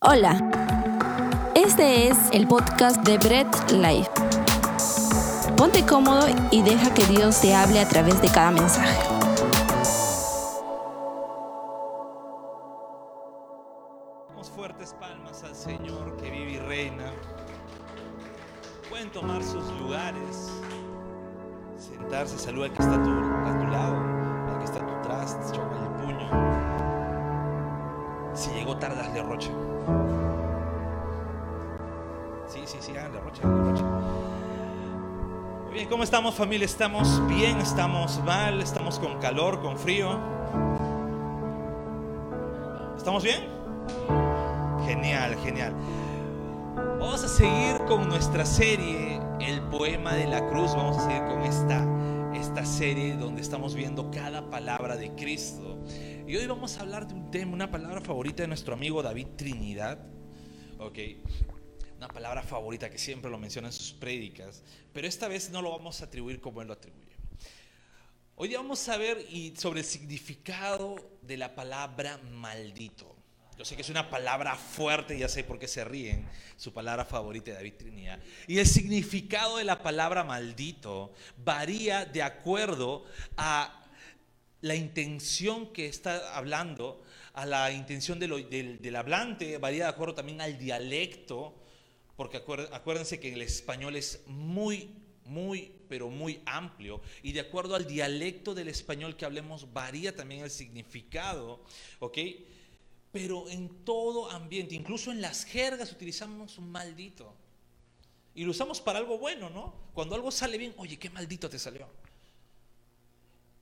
Hola, este es el podcast de Bread Life. Ponte cómodo y deja que Dios te hable a través de cada mensaje. Familia? ¿Estamos bien? ¿Estamos mal? ¿Estamos con calor, con frío? ¿Estamos bien? Genial, genial. Vamos a seguir con nuestra serie, El Poema de la Cruz. Vamos a seguir con esta, esta serie donde estamos viendo cada palabra de Cristo. Y hoy vamos a hablar de un tema, una palabra favorita de nuestro amigo David Trinidad. Ok, una palabra favorita que siempre lo menciona en sus prédicas, pero esta vez no lo vamos a atribuir como él lo atribuye. Hoy día vamos a ver y sobre el significado de la palabra maldito. Yo sé que es una palabra fuerte, ya sé por qué se ríen, su palabra favorita de David Trinidad. Y el significado de la palabra maldito varía de acuerdo a la intención que está hablando, a la intención del, del hablante, varía de acuerdo también al dialecto, porque acuérdense que el español es muy, muy, pero muy amplio, y de acuerdo al dialecto del español que hablemos, varía también el significado, ¿ok? Pero en todo ambiente, incluso en las jergas, utilizamos un maldito. Y lo usamos para algo bueno, ¿no? Cuando algo sale bien, oye, qué maldito te salió.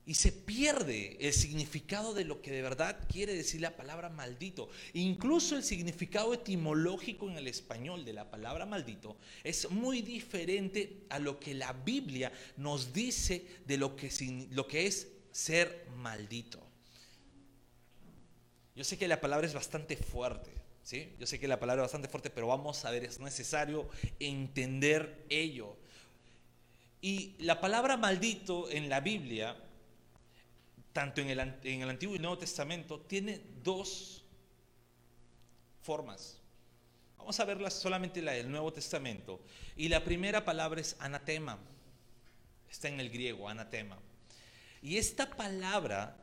Y se pierde el significado de lo que de verdad quiere decir la palabra maldito. Incluso el significado etimológico en el español de la palabra maldito es muy diferente a lo que la Biblia nos dice de lo que, lo que es ser maldito. Yo sé que la palabra es bastante fuerte, ¿sí? Yo sé que la palabra es bastante fuerte, pero vamos a ver, es necesario entender ello. Y la palabra maldito en la Biblia tanto en el, Antiguo y Nuevo Testamento, tiene dos formas. Vamos a verlas solamente la del Nuevo Testamento. Y la primera palabra es anatema. Está en el griego, anatema. Y esta palabra,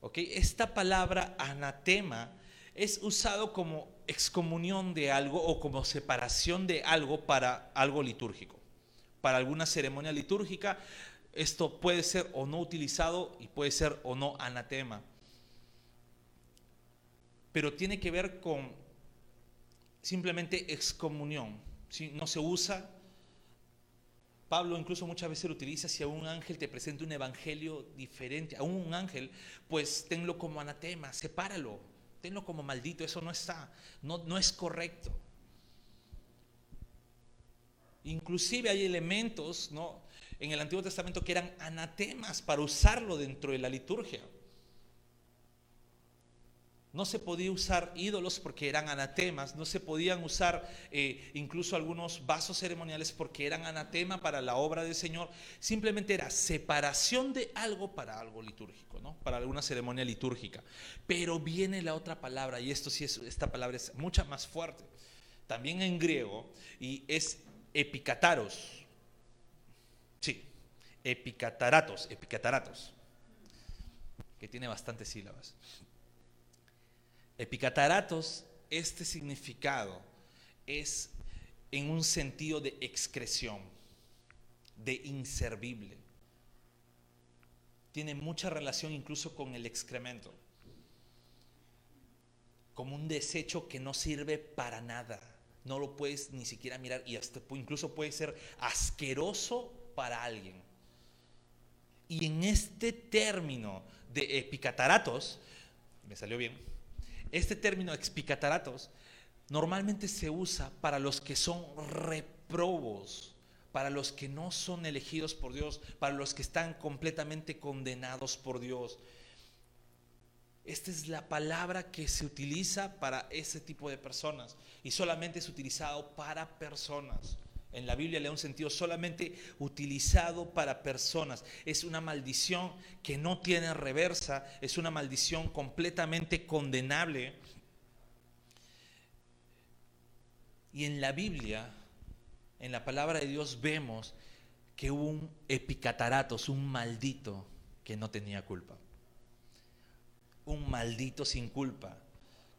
¿ok? Esta palabra anatema es usado como excomunión de algo o como separación de algo para algo litúrgico. Para alguna ceremonia litúrgica, esto puede ser o no utilizado y puede ser o no anatema. Pero tiene que ver con simplemente excomunión. ¿sí? No se usa. Pablo incluso muchas veces lo utiliza si a un ángel te presenta un evangelio diferente, a un ángel, pues tenlo como anatema, sepáralo, tenlo como maldito, eso no está, no, no es correcto. Inclusive hay elementos ¿no? En el Antiguo Testamento que eran anatemas para usarlo dentro de la liturgia. No se podía usar ídolos porque eran anatemas, no se podían usar eh, incluso algunos vasos ceremoniales porque eran anatema para la obra del Señor. Simplemente era separación de algo para algo litúrgico, ¿no? para alguna ceremonia litúrgica. Pero viene la otra palabra, y esto sí es, esta palabra es mucha más fuerte, también en griego, y es epicataros. Sí, epicataratos, epicataratos, que tiene bastantes sílabas. Epicataratos, este significado es en un sentido de excreción, de inservible. Tiene mucha relación incluso con el excremento, como un desecho que no sirve para nada. No lo puedes ni siquiera mirar y hasta incluso puede ser asqueroso para alguien. Y en este término de epicataratos, me salió bien, este término expicataratos normalmente se usa para los que son reprobos, para los que no son elegidos por Dios, para los que están completamente condenados por Dios. Esta es la palabra que se utiliza para ese tipo de personas y solamente es utilizado para personas. En la Biblia le da un sentido solamente utilizado para personas. Es una maldición que no tiene reversa, es una maldición completamente condenable. Y en la Biblia, en la palabra de Dios, vemos que hubo un epicataratos, un maldito que no tenía culpa. Un maldito sin culpa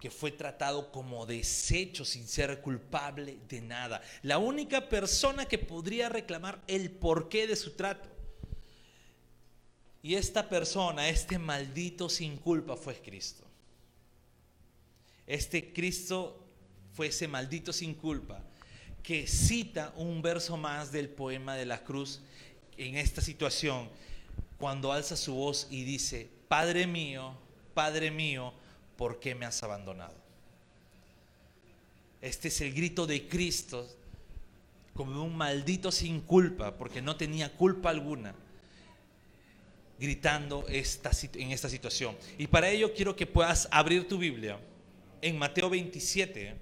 que fue tratado como desecho sin ser culpable de nada. La única persona que podría reclamar el porqué de su trato. Y esta persona, este maldito sin culpa fue Cristo. Este Cristo fue ese maldito sin culpa que cita un verso más del poema de la cruz en esta situación, cuando alza su voz y dice, Padre mío, Padre mío, ¿por qué me has abandonado? Este es el grito de Cristo como un maldito sin culpa, porque no tenía culpa alguna, gritando esta, en esta situación. Y para ello quiero que puedas abrir tu Biblia en Mateo 27.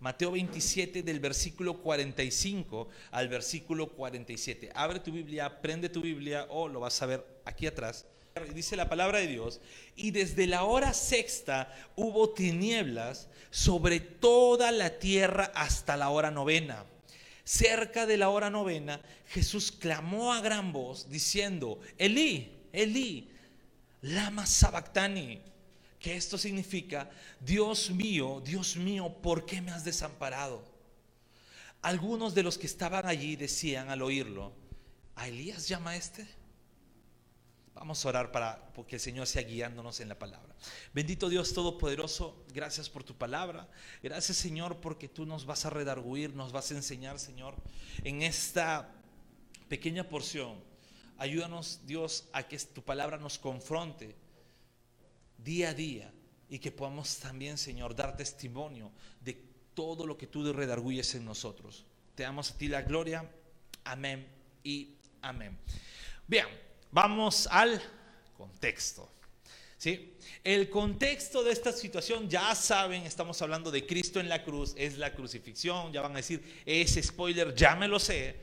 Mateo 27 del versículo 45 al versículo 47. Abre tu Biblia, prende tu Biblia o lo vas a ver aquí atrás dice la palabra de Dios, y desde la hora sexta hubo tinieblas sobre toda la tierra hasta la hora novena. Cerca de la hora novena, Jesús clamó a gran voz diciendo, Elí, Elí, lama sabactani, que esto significa, Dios mío, Dios mío, ¿por qué me has desamparado? Algunos de los que estaban allí decían al oírlo, ¿a Elías llama este? Vamos a orar para que el Señor sea guiándonos en la palabra. Bendito Dios Todopoderoso, gracias por tu palabra. Gracias Señor porque tú nos vas a redarguir, nos vas a enseñar Señor en esta pequeña porción. Ayúdanos Dios a que tu palabra nos confronte día a día y que podamos también Señor dar testimonio de todo lo que tú redarguyes en nosotros. Te damos a ti la gloria. Amén y amén. Bien. Vamos al contexto. ¿Sí? El contexto de esta situación, ya saben, estamos hablando de Cristo en la cruz, es la crucifixión, ya van a decir, ese spoiler, ya me lo sé.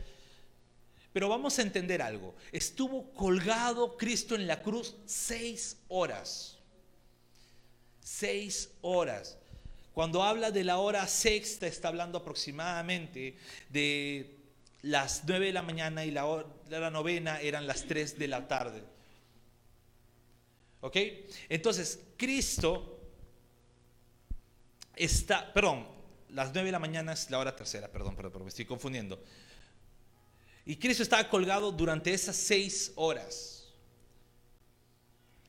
Pero vamos a entender algo. Estuvo colgado Cristo en la cruz seis horas. Seis horas. Cuando habla de la hora sexta, está hablando aproximadamente de las 9 de la mañana y la, hora, novena eran las 3 de la tarde. ¿Ok? Entonces, Cristo está, perdón, las 9 de la mañana es la hora tercera, perdón, perdón, me estoy confundiendo. Y Cristo estaba colgado durante esas seis horas.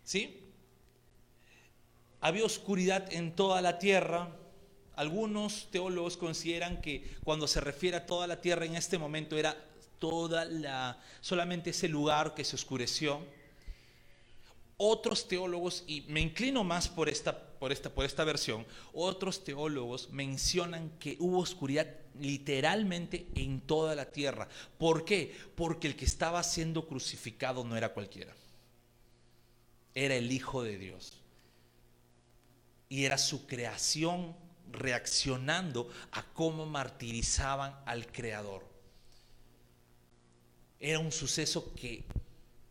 ¿Sí? Había oscuridad en toda la tierra. Algunos teólogos consideran que cuando se refiere a toda la tierra en este momento era toda la solamente ese lugar que se oscureció. Otros teólogos y me inclino más por esta por esta por esta versión, otros teólogos mencionan que hubo oscuridad literalmente en toda la tierra. ¿Por qué? Porque el que estaba siendo crucificado no era cualquiera. Era el Hijo de Dios. Y era su creación reaccionando a cómo martirizaban al Creador. Era un suceso que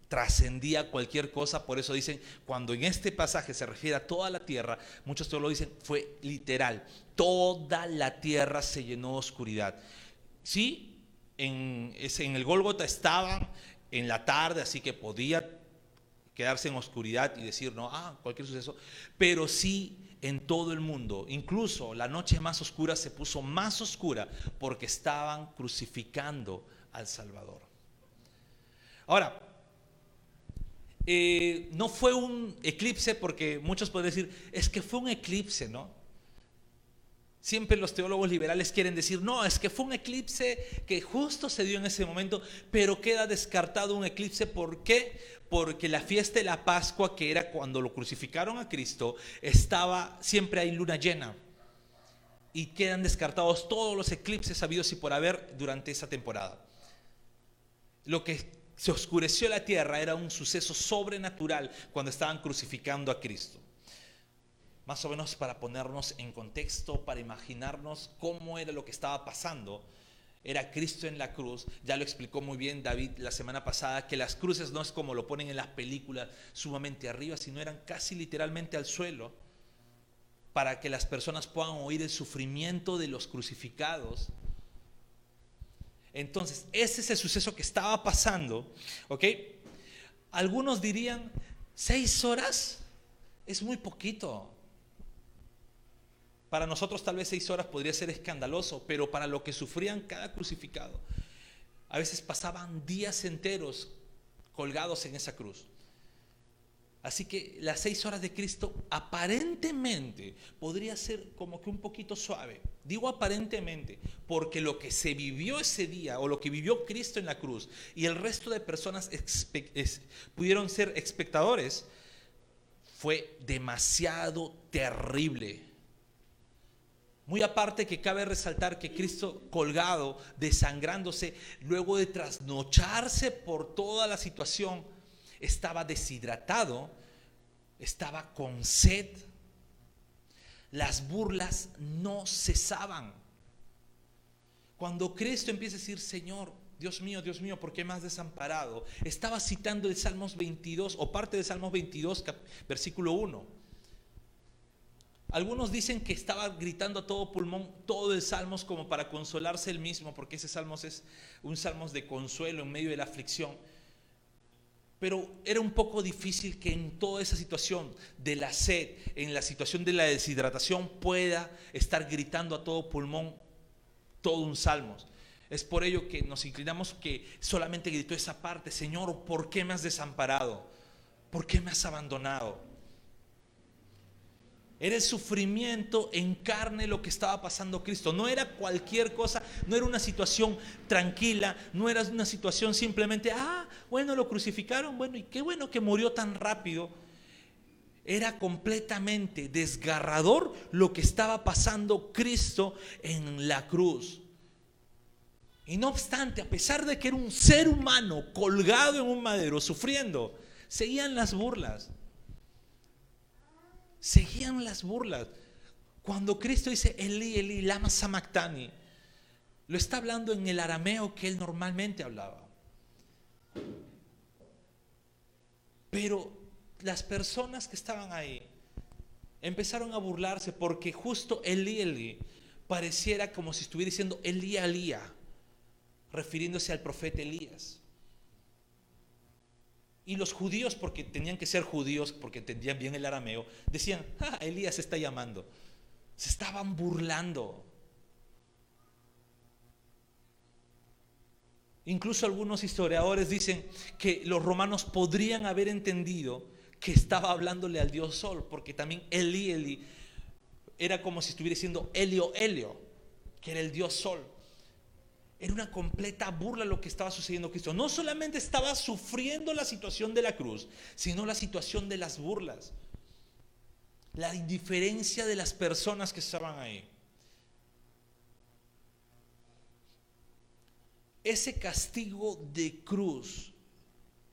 trascendía cualquier cosa, por eso dicen, cuando en este pasaje se refiere a toda la tierra, muchos lo dicen, fue literal, toda la tierra se llenó de oscuridad. Sí, en, en el Gólgota estaban en la tarde, así que podía quedarse en oscuridad y decir, no, ah, cualquier suceso, pero sí en todo el mundo. Incluso la noche más oscura se puso más oscura porque estaban crucificando al Salvador. Ahora, eh, no fue un eclipse porque muchos pueden decir, es que fue un eclipse, ¿no? Siempre los teólogos liberales quieren decir, no, es que fue un eclipse que justo se dio en ese momento, pero queda descartado un eclipse. ¿Por qué? porque la fiesta de la Pascua, que era cuando lo crucificaron a Cristo, estaba, siempre hay luna llena. Y quedan descartados todos los eclipses habidos y por haber durante esa temporada. Lo que se oscureció la tierra era un suceso sobrenatural cuando estaban crucificando a Cristo. Más o menos para ponernos en contexto, para imaginarnos cómo era lo que estaba pasando era Cristo en la cruz. Ya lo explicó muy bien David la semana pasada, que las cruces no es como lo ponen en las películas, sumamente arriba, sino eran casi literalmente al suelo, para que las personas puedan oír el sufrimiento de los crucificados. Entonces, ese es el suceso que estaba pasando, ¿ok? Algunos dirían, seis horas es muy poquito. Para nosotros tal vez seis horas podría ser escandaloso, pero para lo que sufrían cada crucificado, a veces pasaban días enteros colgados en esa cruz. Así que las seis horas de Cristo aparentemente podría ser como que un poquito suave. Digo aparentemente, porque lo que se vivió ese día o lo que vivió Cristo en la cruz y el resto de personas pudieron ser espectadores fue demasiado terrible. Muy aparte que cabe resaltar que Cristo colgado, desangrándose, luego de trasnocharse por toda la situación, estaba deshidratado, estaba con sed. Las burlas no cesaban. Cuando Cristo empieza a decir, Señor, Dios mío, Dios mío, ¿por qué me has desamparado? Estaba citando el Salmos 22 o parte del Salmos 22, versículo 1. Algunos dicen que estaba gritando a todo pulmón todo el Salmos como para consolarse él mismo, porque ese Salmos es un Salmos de consuelo en medio de la aflicción. Pero era un poco difícil que en toda esa situación de la sed, en la situación de la deshidratación, pueda estar gritando a todo pulmón todo un salmos. Es por ello que nos inclinamos que solamente gritó esa parte, Señor, ¿por qué me has desamparado? ¿Por qué me has abandonado? Era el sufrimiento en carne lo que estaba pasando Cristo. No era cualquier cosa, no era una situación tranquila, no era una situación simplemente, ah, bueno, lo crucificaron, bueno, y qué bueno que murió tan rápido. Era completamente desgarrador lo que estaba pasando Cristo en la cruz. Y no obstante, a pesar de que era un ser humano colgado en un madero, sufriendo, seguían las burlas seguían las burlas. Cuando Cristo dice Eli, Eli, lama samactani, lo está hablando en el arameo que él normalmente hablaba. Pero las personas que estaban ahí empezaron a burlarse porque justo Eli, Eli pareciera como si estuviera diciendo Elía, Elía, refiriéndose al profeta Elías. Y los judíos, porque tenían que ser judíos, porque entendían bien el arameo, decían, ah, Elías está llamando. Se estaban burlando. Incluso algunos historiadores dicen que los romanos podrían haber entendido que estaba hablándole al dios Sol, porque también Eli, Eli era como si estuviera diciendo Helio, Helio, que era el dios Sol. Era una completa burla lo que estaba sucediendo Cristo. No solamente estaba sufriendo la situación de la cruz, sino la situación de las burlas. La indiferencia de las personas que estaban ahí. Ese castigo de cruz,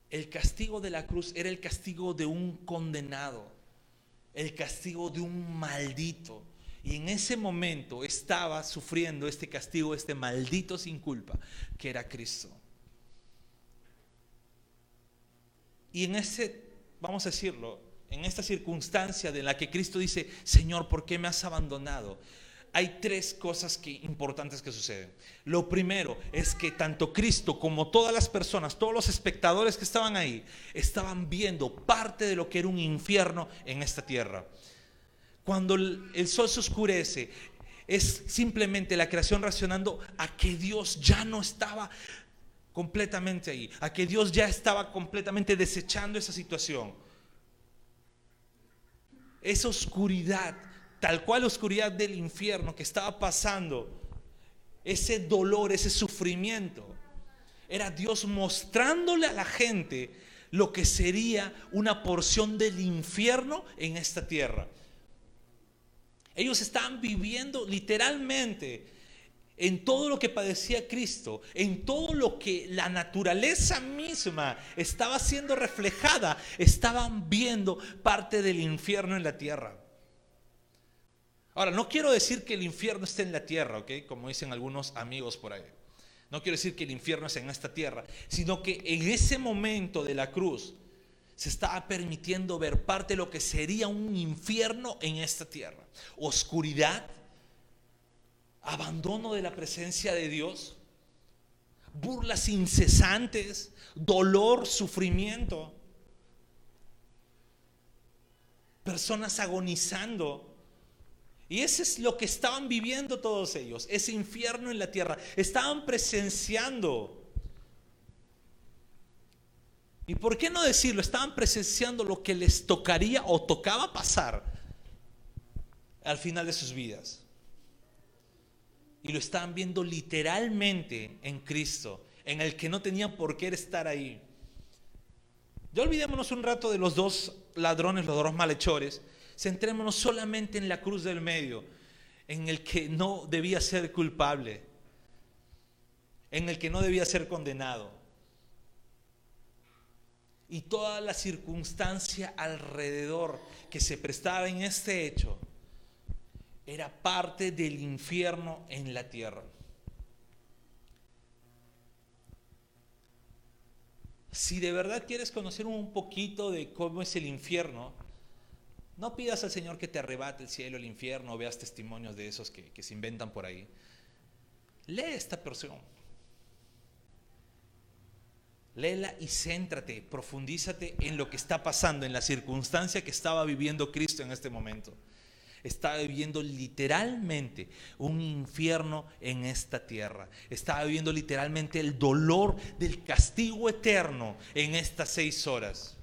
el castigo de la cruz era el castigo de un condenado, el castigo de un maldito. Y en ese momento estaba sufriendo este castigo, este maldito sin culpa, que era Cristo. Y en ese, vamos a decirlo, en esta circunstancia de la que Cristo dice, Señor, ¿por qué me has abandonado? Hay tres cosas importantes que suceden. Lo primero es que tanto Cristo como todas las personas, todos los espectadores que estaban ahí, estaban viendo parte de lo que era un infierno en esta tierra. Cuando el sol se oscurece, es simplemente la creación reaccionando a que Dios ya no estaba completamente ahí, a que Dios ya estaba completamente desechando esa situación. Esa oscuridad, tal cual la oscuridad del infierno que estaba pasando, ese dolor, ese sufrimiento, era Dios mostrándole a la gente lo que sería una porción del infierno en esta tierra. Ellos estaban viviendo literalmente en todo lo que padecía Cristo, en todo lo que la naturaleza misma estaba siendo reflejada, estaban viendo parte del infierno en la tierra. Ahora, no quiero decir que el infierno esté en la tierra, ¿ok? Como dicen algunos amigos por ahí. No quiero decir que el infierno es en esta tierra, sino que en ese momento de la cruz, se estaba permitiendo ver parte de lo que sería un infierno en esta tierra. Oscuridad, abandono de la presencia de Dios, burlas incesantes, dolor, sufrimiento, personas agonizando. Y ese es lo que estaban viviendo todos ellos, ese infierno en la tierra. Estaban presenciando. ¿Y por qué no decirlo? Estaban presenciando lo que les tocaría o tocaba pasar al final de sus vidas y lo estaban viendo literalmente en Cristo, en el que no tenían por qué estar ahí. Ya olvidémonos un rato de los dos ladrones, los dos malhechores, centrémonos solamente en la cruz del medio, en el que no debía ser culpable, en el que no debía ser condenado. Y toda la circunstancia alrededor que se prestaba en este hecho era parte del infierno en la tierra. Si de verdad quieres conocer un poquito de cómo es el infierno, no pidas al Señor que te arrebate el cielo, el infierno, o veas testimonios de esos que, se inventan por ahí. Lee esta porción. Léela y céntrate, profundízate en lo que está pasando, en la circunstancia que estaba viviendo Cristo en este momento estaba viviendo literalmente un infierno en esta tierra. Estaba viviendo literalmente el dolor del castigo eterno en estas seis horas.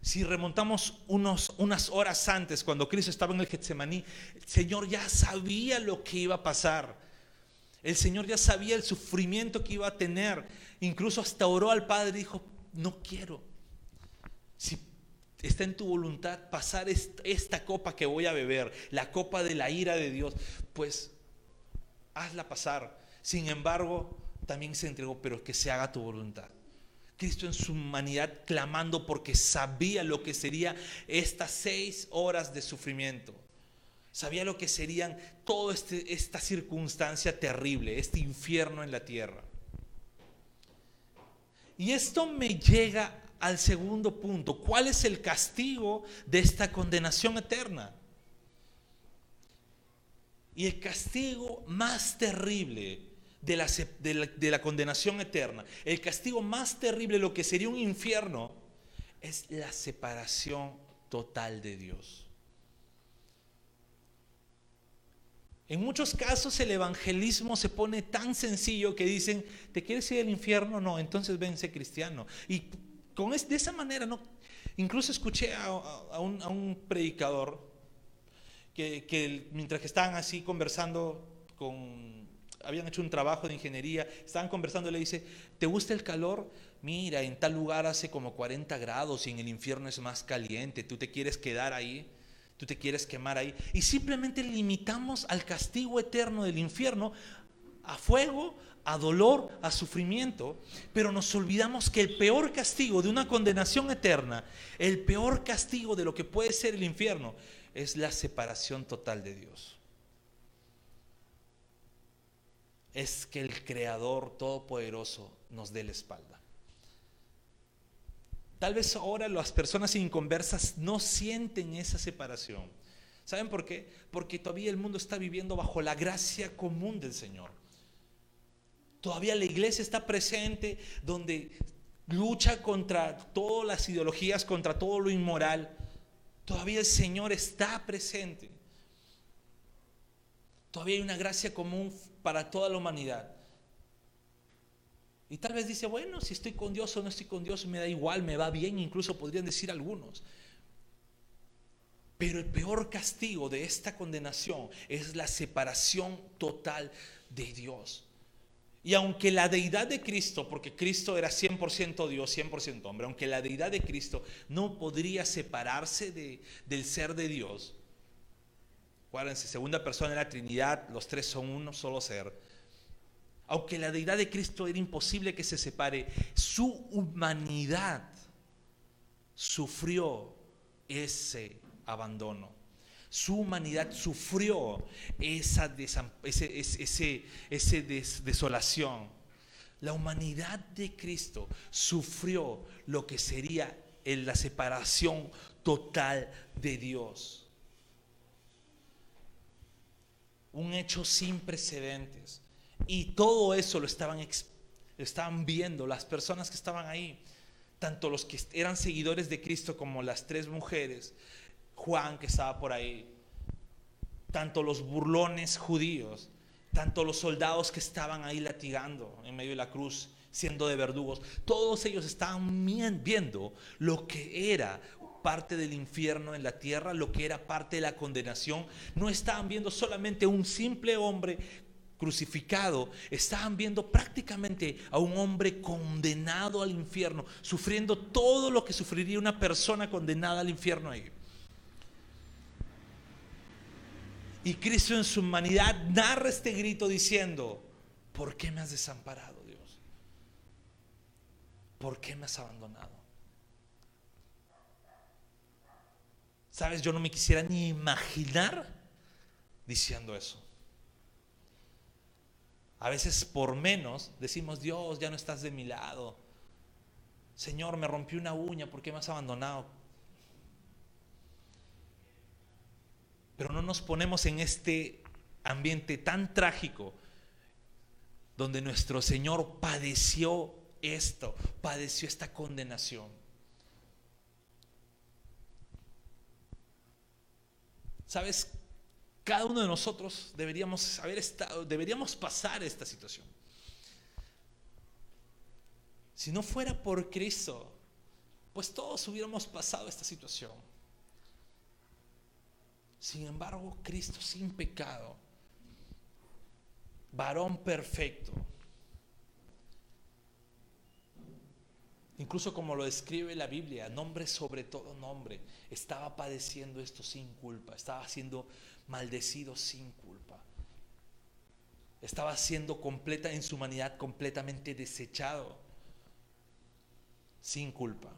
Si remontamos unos, unas horas antes, cuando Cristo estaba en el Getsemaní, el Señor ya sabía lo que iba a pasar. El Señor ya sabía el sufrimiento que iba a tener. Incluso hasta oró al Padre y dijo, no quiero. Si está en tu voluntad pasar esta copa que voy a beber, la copa de la ira de Dios, pues hazla pasar. Sin embargo, también se entregó, pero que se haga tu voluntad. Cristo en su humanidad clamando porque sabía lo que sería estas seis horas de sufrimiento. Sabía lo que serían toda este, esta circunstancia terrible, este infierno en la tierra. Y esto me llega al segundo punto. ¿Cuál es el castigo de esta condenación eterna? Y el castigo más terrible de la, de la, condenación eterna, el castigo más terrible, lo que sería un infierno, es la separación total de Dios. En muchos casos el evangelismo se pone tan sencillo que dicen, ¿te quieres ir al infierno? No, entonces vence cristiano. Y de esa manera, ¿no? Incluso escuché a, un, predicador que, mientras que estaban así conversando con, habían hecho un trabajo de ingeniería, estaban conversando le dice, ¿te gusta el calor? Mira, en tal lugar hace como 40 grados y en el infierno es más caliente, tú te quieres quedar ahí, tú te quieres quemar ahí. Y simplemente limitamos al castigo eterno del infierno a fuego, a dolor, a sufrimiento, pero nos olvidamos que el peor castigo de una condenación eterna, el peor castigo de lo que puede ser el infierno, es la separación total de Dios. Es que el Creador Todopoderoso nos dé la espalda. Tal vez ahora las personas inconversas no sienten esa separación. ¿Saben por qué? Porque todavía el mundo está viviendo bajo la gracia común del Señor. Todavía la iglesia está presente donde lucha contra todas las ideologías, contra todo lo inmoral. Todavía el Señor está presente. Todavía hay una gracia común para toda la humanidad. Y tal vez dice, bueno, si estoy con Dios o no estoy con Dios, me da igual, me va bien, incluso podrían decir algunos. Pero el peor castigo de esta condenación es la separación total de Dios. Y aunque la deidad de Cristo, porque Cristo era 100% Dios, 100% hombre, aunque la deidad de Cristo no podría separarse de, del ser de Dios, acuérdense, segunda persona de la Trinidad, los tres son uno solo ser. Aunque la deidad de Cristo era imposible que se separe, su humanidad sufrió ese abandono. Su humanidad sufrió esa, desolación. La humanidad de Cristo sufrió lo que sería en la separación total de Dios. Un hecho sin precedentes. Y todo eso lo estaban, estaban viendo las personas que estaban ahí, tanto los que eran seguidores de Cristo como las tres mujeres, Juan que estaba por ahí, tanto los burlones judíos, tanto los soldados que estaban ahí latigando en medio de la cruz, siendo de verdugos, todos ellos estaban viendo lo que era parte del infierno en la tierra, lo que era parte de la condenación. No estaban viendo solamente un simple hombre crucificado, estaban viendo prácticamente a un hombre condenado al infierno, sufriendo todo lo que sufriría una persona condenada al infierno ahí. Y Cristo en su humanidad narra este grito diciendo, ¿por qué me has desamparado, Dios? ¿Por qué me has abandonado? Sabes, yo no me quisiera ni imaginar diciendo eso. A veces por menos decimos, Dios, ya no estás de mi lado. Señor, me rompí una uña, ¿por qué me has abandonado? Pero no nos ponemos en este ambiente tan trágico donde nuestro Señor padeció esto, padeció esta condenación. ¿Sabes? Cada uno de nosotros deberíamos haber estado, deberíamos pasar esta situación. Si no fuera por Cristo, pues todos hubiéramos pasado esta situación. Sin embargo, Cristo sin pecado, varón perfecto, incluso como lo describe la Biblia, nombre sobre todo nombre, estaba padeciendo esto sin culpa, estaba siendo maldecido sin culpa. Estaba siendo completa en su humanidad completamente desechado sin culpa.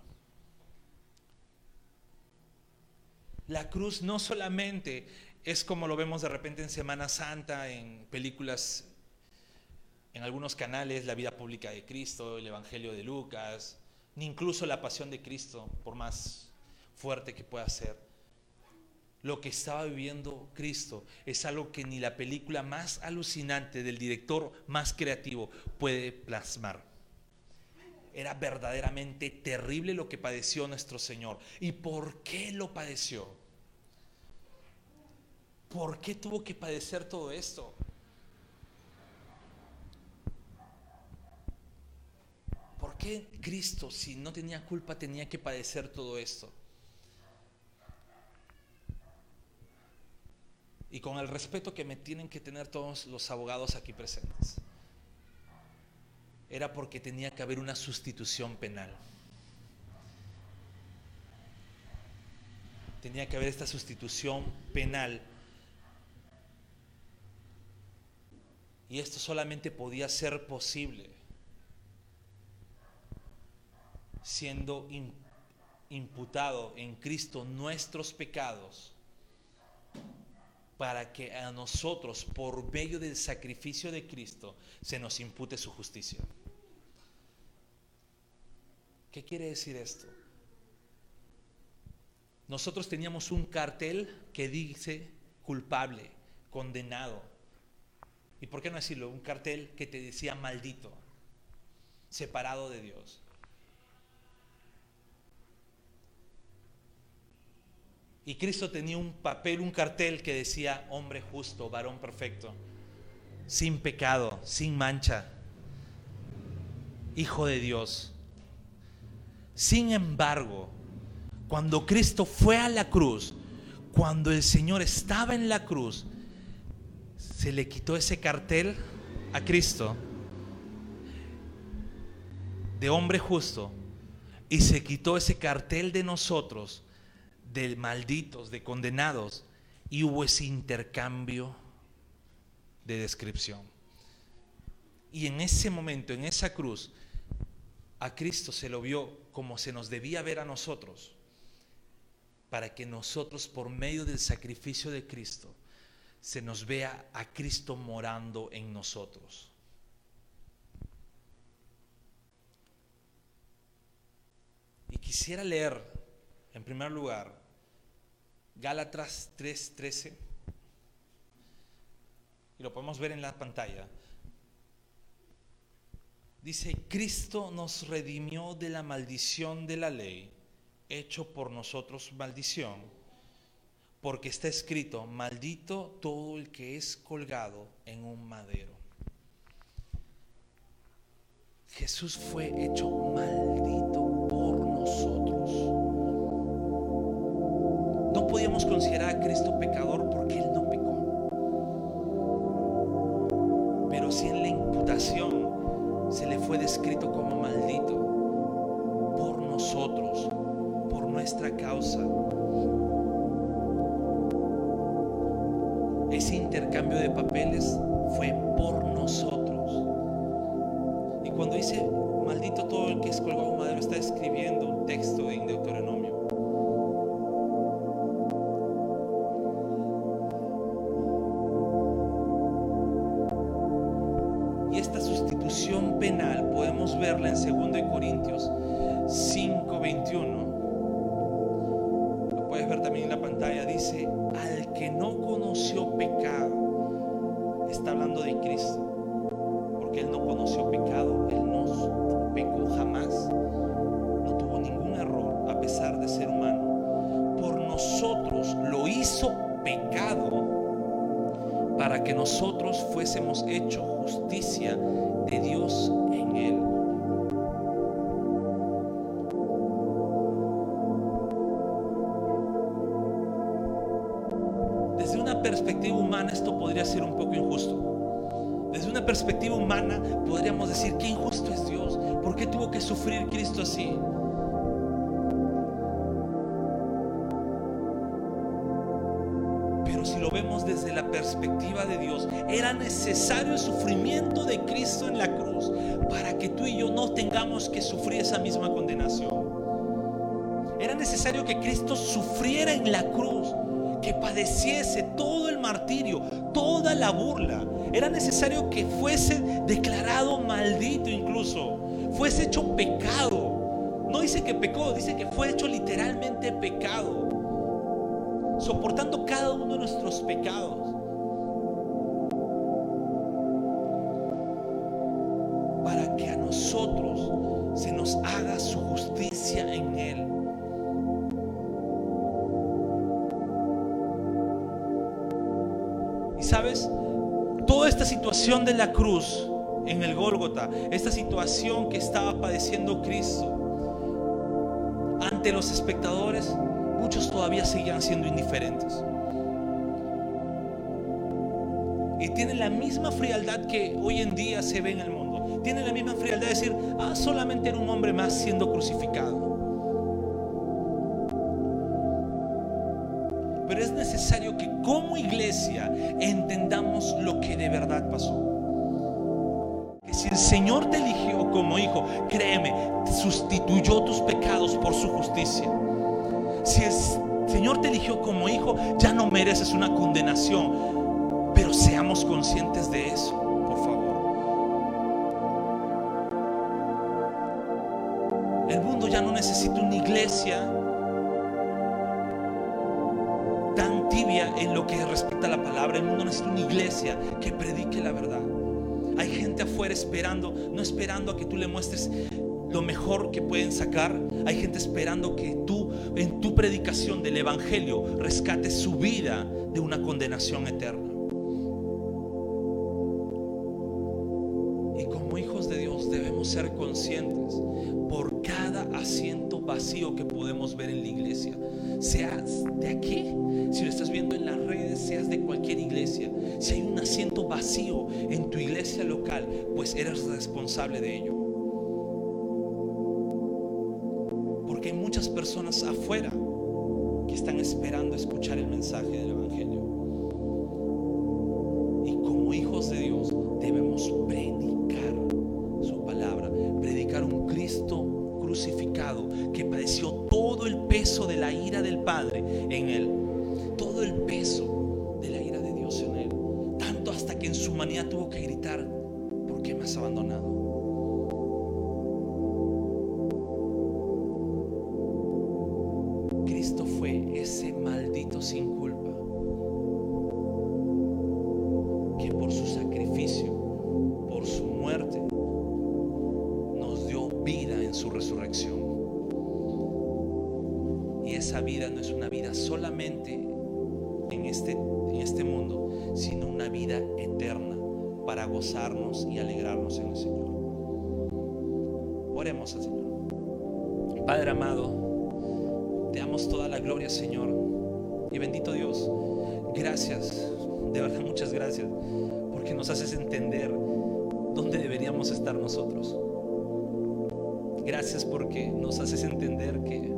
La cruz no solamente es como lo vemos de repente en Semana Santa, en películas, en algunos canales, la vida pública de Cristo, el Evangelio de Lucas, ni incluso la pasión de Cristo, por más fuerte que pueda ser. Lo que estaba viviendo Cristo es algo que ni la película más alucinante del director más creativo puede plasmar. Era verdaderamente terrible lo que padeció nuestro Señor. ¿Y por qué lo padeció? ¿Por qué tuvo que padecer todo esto? ¿Por qué Cristo, si no tenía culpa, tenía que padecer todo esto? Y con el respeto que me tienen que tener todos los abogados aquí presentes, era porque tenía que haber una sustitución penal. Tenía que haber esta sustitución penal Y esto solamente podía ser posible siendo imputado en Cristo nuestros pecados para que a nosotros, por medio del sacrificio de Cristo, se nos impute su justicia. ¿Qué quiere decir esto? Nosotros teníamos un cartel que dice culpable, condenado, y por qué no decirlo, un cartel que te decía maldito, separado de Dios. Y Cristo tenía un papel, un cartel que decía hombre justo, varón perfecto, sin pecado, sin mancha, hijo de Dios. Sin embargo, cuando Cristo fue a la cruz, cuando el Señor estaba en la cruz, se le quitó ese cartel a Cristo de hombre justo y se quitó ese cartel de nosotros, de malditos, de condenados, y hubo ese intercambio de descripción. Y en ese momento, en esa cruz, a Cristo se lo vio como se nos debía ver a nosotros, para que nosotros, por medio del sacrificio de Cristo, se nos vea a Cristo morando en nosotros. Y quisiera leer, en primer lugar, Gálatas 3:13. Y lo podemos ver en la pantalla. Dice, Cristo nos redimió de la maldición de la ley, hecho por nosotros maldición, porque está escrito, maldito todo el que es colgado en un madero. Jesús fue hecho maldito podíamos considerar a Cristo pecador porque Él no pecó. Pero si en la imputación se le fue descrito como maldito por nosotros, por nuestra causa. Ese intercambio de papeles para que nosotros fuésemos hecho justicia de Dios en él. Desde una perspectiva humana esto podría ser un poco injusto. Desde una perspectiva humana podríamos decir que injusto es Dios. ¿Por qué tuvo que sufrir Cristo así? Era necesario el sufrimiento de Cristo en la cruz para que tú y yo no tengamos que sufrir esa misma condenación. Era necesario que Cristo sufriera en la cruz, que padeciese todo el martirio, toda la burla. Era necesario que fuese declarado maldito incluso, fuese hecho pecado. No dice que pecó, dice que fue hecho literalmente pecado soportando cada uno de nuestros pecados. Nosotros se nos haga su justicia en Él. Y sabes, toda esta situación de la cruz en el Gólgota, esta situación que estaba padeciendo Cristo ante los espectadores, muchos todavía seguían siendo indiferentes. Y tienen la misma frialdad que hoy en día se ve en el mundo. Tienen la misma frialdad de decir, ah, solamente era un hombre más siendo crucificado. Pero es necesario que como iglesia entendamos lo que de verdad pasó. Que si el Señor te eligió como hijo, créeme, sustituyó tus pecados por su justicia. Si el Señor te eligió como hijo, ya no mereces una condenación. Pero seamos conscientes de eso, El mundo ya no necesita una iglesia tan tibia en lo que respecta a la palabra. El mundo necesita una iglesia que predique la verdad. Hay gente afuera esperando, no esperando a que tú le muestres lo mejor que pueden sacar. Hay gente esperando que tú en tu predicación del Evangelio rescates su vida de una condenación eterna. Vacío en tu iglesia local, pues eres responsable de ello. Porque hay muchas personas afuera que están esperando escuchar el mensaje del Evangelio. Y como hijos de Dios debemos predicar su palabra, predicar un Cristo crucificado que padeció todo el peso de la ira del Padre en él, todo el peso tuvo que gritar, ¿por qué me has abandonado? Cristo fue ese maldito sin culpa que por su sacrificio, por su muerte, nos dio vida en su resurrección. Y esa vida no es una vida solamente y alegrarnos en el Señor. Oremos al Señor. Padre amado, te damos toda la gloria, Señor. Y bendito Dios, gracias, de verdad muchas gracias, porque nos haces entender dónde deberíamos estar nosotros. Gracias porque nos haces entender que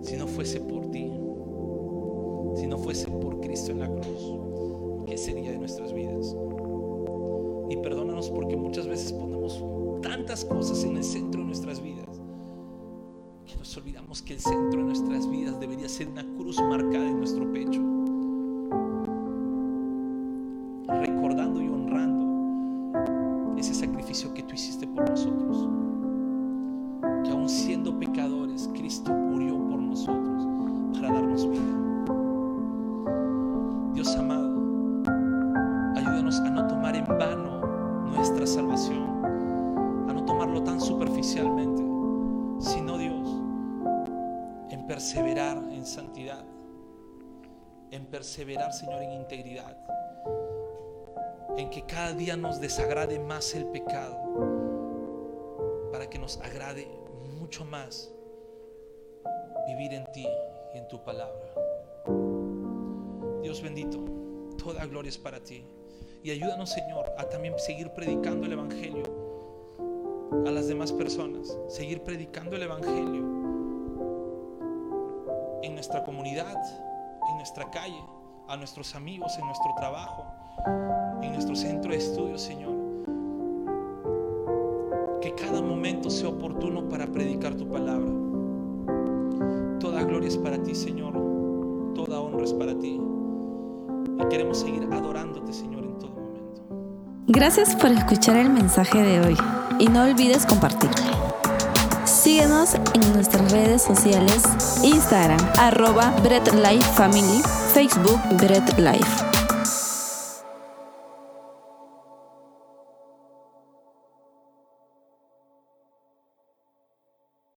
si no fuese por ti, si no fuese por Cristo en la cruz, ¿qué sería de nuestras vidas? Y perdónanos porque muchas veces ponemos tantas cosas en el centro de nuestras vidas que nos olvidamos que el centro de nuestras vidas debería ser una cruz marcada en nuestro pecho. Señor, en integridad, en que cada día nos desagrade más el pecado, para que nos agrade mucho más vivir en ti y en tu palabra. Dios bendito, toda gloria es para ti. Y ayúdanos, Señor, a también seguir predicando el Evangelio a las demás personas. Seguir predicando el Evangelio en nuestra comunidad, en nuestra calle, a nuestros amigos, en nuestro trabajo, en nuestro centro de estudio, Señor. Que cada momento sea oportuno para predicar tu palabra. Toda gloria es para ti, Señor. Toda honra es para ti. Y queremos seguir adorándote, Señor, en todo momento. Gracias por escuchar el mensaje de hoy y no olvides compartirlo. Síguenos en nuestras redes sociales, Instagram, arroba Bread Life Family, Facebook Bread Life.